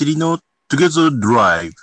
Chirino Together Drive.